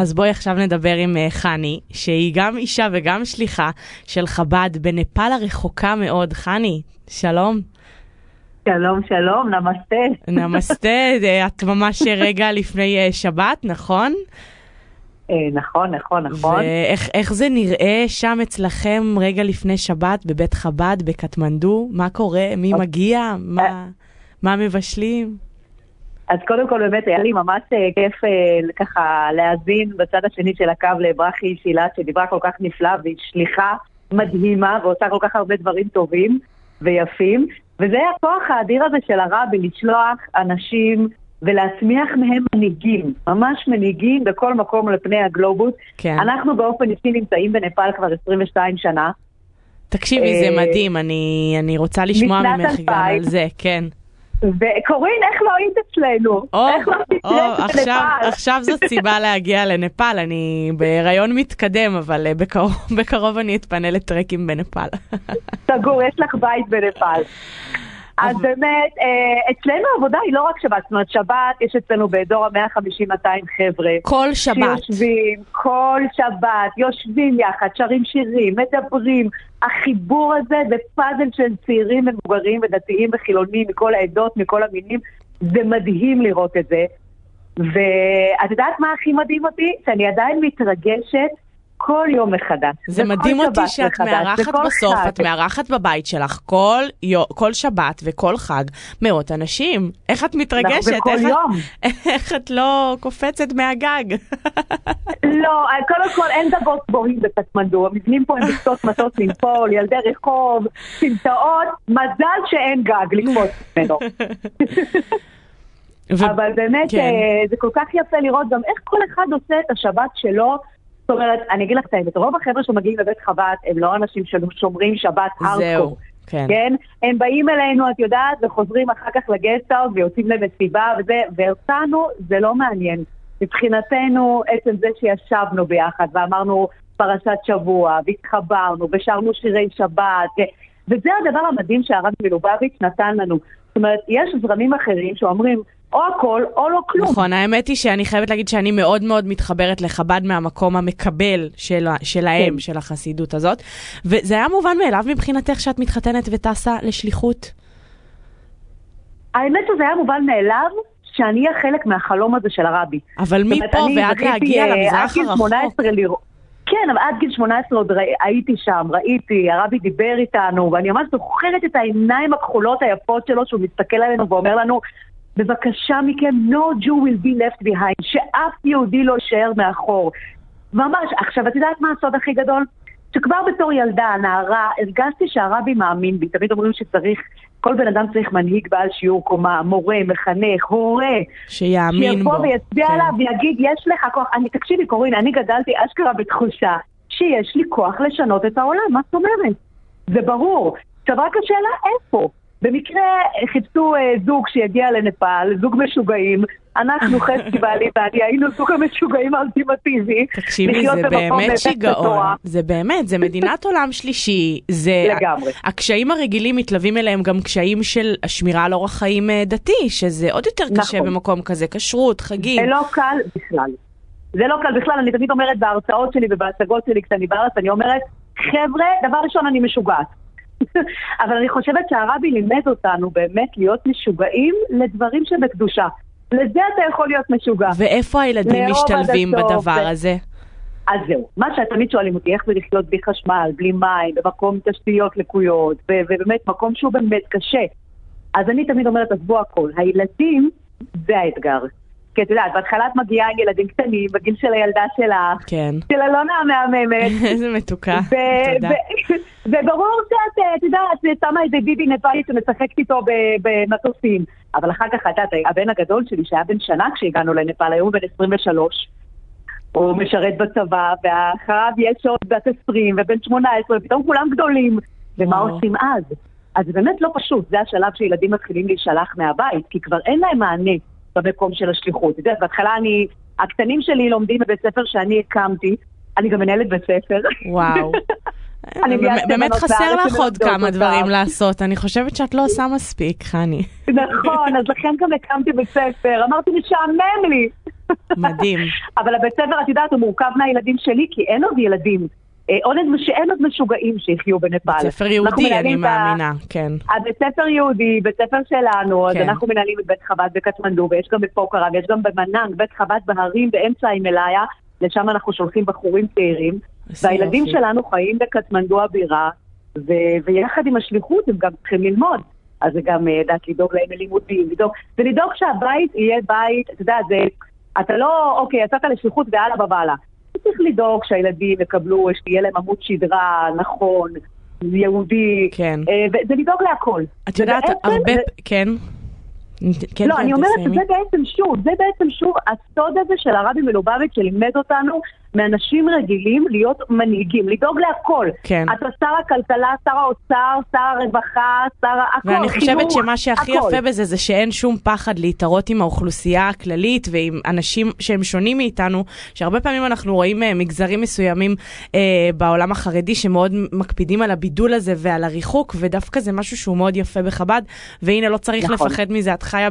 אז בואי עכשיו נדבר עם uh, חני, שהיא גם אישה וגם שליחה של חב"ד בנפאל הרחוקה מאוד. חני, שלום. שלום, שלום, נמסטה. נמסטה, אה, את ממש רגע לפני uh, שבת, נכון? נכון, נכון, נכון. ואיך זה נראה שם אצלכם רגע לפני שבת בבית חב"ד בקטמנדו? מה קורה? מי מגיע? מה, מה מבשלים? אז קודם כל באמת היה לי ממש כיף ככה להאזין בצד השני של הקו לברכי שילת שדיברה כל כך נפלא והיא שליחה מדהימה ועושה כל כך הרבה דברים טובים ויפים וזה הכוח האדיר הזה של הרבי לשלוח אנשים ולהצמיח מהם מנהיגים, ממש מנהיגים בכל מקום על פני הגלובוס. כן. אנחנו באופן אישי נמצאים בנפאל כבר 22 שנה. תקשיבי, זה מדהים, אני, אני רוצה לשמוע ממך גם על זה, כן. וקורין, איך לא היית אצלנו? או, איך לא היית עכשיו, עכשיו זאת סיבה להגיע לנפאל, אני בהיריון מתקדם, אבל בקרוב, בקרוב אני אתפנה לטרקים בנפאל. סגור, יש לך בית בנפאל. אז באמת, אצלנו העבודה היא לא רק שבת, זאת אומרת שבת, יש אצלנו באזור ה-150-200 חבר'ה. כל שבת. שיושבים, כל שבת, יושבים יחד, שרים שירים, מדברים. החיבור הזה זה פאזל של צעירים ומבוגרים ודתיים וחילונים מכל העדות, מכל המינים, זה מדהים לראות את זה. ואת יודעת מה הכי מדהים אותי? שאני עדיין מתרגשת כל יום מחדש. זה מדהים אותי שאת מארחת בסוף, חג. את מארחת בבית שלך כל, יו, כל שבת וכל חג מאות אנשים. איך את מתרגשת? וכל איך יום. את, איך את לא קופצת מהגג? לא, קודם כל אין דבות גבוהים בקטמנדו, המבנים פה הם בקצות מטות לנפול, ילדי רחוב, סמטאות, מזל שאין גג לקפוץ ממנו. ו... אבל באמת כן. זה כל כך יפה לראות גם איך כל אחד עושה את השבת שלו. זאת אומרת, אני אגיד לך את האמת, רוב החבר'ה שמגיעים לבית חב"ד הם לא אנשים ששומרים שבת ארקו. כן. כן? הם באים אלינו, את יודעת, וחוזרים אחר כך לגסטהאוס ויוצאים למסיבה וזה, ואותנו זה לא מעניין. מבחינתנו, עצם זה שישבנו ביחד ואמרנו פרשת שבוע, והתחברנו, ושרנו שירי שבת, ו... וזה הדבר המדהים שהרב מלובביץ' נתן לנו. זאת אומרת, יש זרמים אחרים שאומרים, או הכל או לא כלום. נכון, האמת היא שאני חייבת להגיד שאני מאוד מאוד מתחברת לחב"ד מהמקום המקבל של, שלהם, כן. של החסידות הזאת. וזה היה מובן מאליו מבחינתך שאת מתחתנת וטסה לשליחות? האמת שזה היה מובן מאליו שאני אהיה חלק מהחלום הזה של הרבי. אבל מפה ועד להגיע אה, למזרח הרחוק. כן, אבל עד גיל 18 עוד ראי, הייתי שם, ראיתי, הרבי דיבר איתנו, ואני ממש זוכרת את העיניים הכחולות היפות שלו, שהוא מסתכל עלינו ואומר לנו, בבקשה מכם, no Jew will be left behind, שאף יהודי לא יישאר מאחור. ממש, עכשיו, את יודעת מה הסוד הכי גדול? שכבר בתור ילדה, נערה, הרגשתי שהרבי מאמין בי. תמיד אומרים שצריך, כל בן אדם צריך מנהיג בעל שיעור קומה, מורה, מחנך, הורה. שיאמין בו. שיבוא ויצביע כן. עליו ויגיד, יש לך כוח. אני, תקשיבי, קורין, אני גדלתי אשכרה בתחושה שיש לי כוח לשנות את העולם, מה זאת אומרת? זה ברור. עכשיו רק השאלה איפה. במקרה חיפשו אה, זוג שיגיע לנפאל, זוג משוגעים, אנחנו חצי בעלי ואני היינו זוג המשוגעים האולטימטיבי. תקשיבי, זה באמת שיגעון, זה באמת, זה מדינת עולם שלישי, זה... לגמרי. הקשיים הרגילים מתלווים אליהם גם קשיים של השמירה על אורח חיים אה, דתי, שזה עוד יותר קשה נכון. במקום כזה, כשרות, חגים. זה לא קל בכלל. זה לא קל בכלל, אני תמיד אומרת בהרצאות שלי ובהצגות שלי כשאני בארץ, אני אומרת, חבר'ה, דבר ראשון אני משוגעת. אבל אני חושבת שהרבי לימד אותנו באמת להיות משוגעים לדברים שבקדושה. לזה אתה יכול להיות משוגע. ואיפה הילדים משתלבים בדבר הזה? אז זהו, מה שתמיד שואלים אותי, איך זה לחיות בלי חשמל, בלי מים, במקום תשתיות לקויות, ובאמת מקום שהוא באמת קשה. אז אני תמיד אומרת, עזבו הכל. הילדים, זה האתגר. כי את יודעת, בהתחלה את מגיעה עם ילדים קטנים, בגיל של הילדה שלך, כן. של אלונה המהממת. איזה מתוקה, תודה. וברור שאת, את יודעת, שמה איזה ביבי נפאלי שמשחקת איתו במטוסים. אבל אחר כך, את יודעת, הבן הגדול שלי, שהיה בן שנה כשהגענו לנפאל, היום הוא בן 23. הוא משרת בצבא, ואחריו יש עוד בת 20 ובן 18, ופתאום כולם גדולים. ומה עושים אז? אז זה באמת לא פשוט, זה השלב שילדים מתחילים להישלח מהבית, כי כבר אין להם מענה. במקום של השליחות. את יודעת, בהתחלה אני, הקטנים שלי לומדים בבית ספר שאני הקמתי, אני גם מנהלת בית ספר. וואו. באמת חסר לך עוד כמה דברים לעשות, אני חושבת שאת לא עושה מספיק, חני. נכון, אז לכן גם הקמתי בית ספר, אמרתי, משעמם לי. מדהים. אבל הבית ספר, את יודעת, הוא מורכב מהילדים שלי, כי אין עוד ילדים. אה, עוד שאין עוד משוגעים שיחיו בנפאל. בית ספר יהודי, אני מאמינה, כן. הבית ספר יהודי, בית ספר שלנו, אז כן. אנחנו מנהלים את בית חב"ד בקטמנדו, ויש גם בפוקרה, ויש גם במנאנג, בית חב"ד בהרים באמצע ההימאליה, לשם אנחנו שולחים בחורים צעירים. והילדים שלנו חיים בקטמנדו הבירה, ויחד עם השליחות הם גם צריכים ללמוד. אז זה גם, יודעת, אה, לדאוג להם ללימודים, לדאוג, ולדאוג שהבית יהיה בית, אתה יודע, זה, אתה לא, אוקיי, יצאת לשליחות והלאה בבעלה. צריך לדאוג שהילדים יקבלו, שיהיה להם עמוד שדרה נכון, יהודי, כן. אה, וזה לדאוג להכל. את יודעת, הרבה, זה... כן. כן, לא, כן, אני אומרת שזה בעצם שוב, זה בעצם שוב הסוד הזה של הרבי מלובביץ' שלימד אותנו מאנשים רגילים להיות מנהיגים, לדאוג להכל. כן. אתה שר הכלכלה, שר האוצר, שר הרווחה, שר הכל, ואני חושבת שמה שהכי הכל. יפה בזה זה שאין שום פחד להתערות עם האוכלוסייה הכללית ועם אנשים שהם שונים מאיתנו, שהרבה פעמים אנחנו רואים אה, מגזרים מסוימים אה, בעולם החרדי שמאוד מקפידים על הבידול הזה ועל הריחוק, ודווקא זה משהו שהוא מאוד יפה בחב"ד, והנה לא צריך נכון. לפחד מזה, את חיה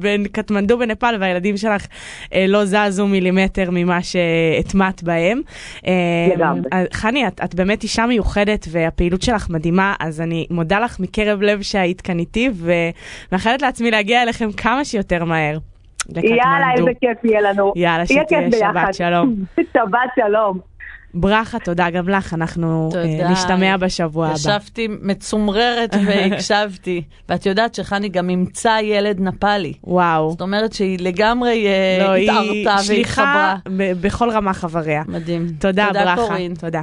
בקטמנדו בנפאל והילדים שלך אה, לא זזו מילימטר ממה שאת הוטמעת בהם. לגמרי. אה, חני, את, את באמת אישה מיוחדת והפעילות שלך מדהימה, אז אני מודה לך מקרב לב שהיית כאן איתי, ומאחלת לעצמי להגיע אליכם כמה שיותר מהר. יאללה, איזה כיף יהיה לנו. יאללה, שתהיה שבת שלום. שבת שלום. ברכה, תודה גם לך, אנחנו uh, נשתמע בשבוע הבא. ישבתי מצומררת והקשבתי, ואת יודעת שחני גם אימצה ילד נפאלי. וואו. זאת אומרת שהיא לגמרי uh, לא, התערתה והתחברה. היא שליחה בכל רמה חבריה. מדהים. תודה, תודה ברכה. קורין. תודה.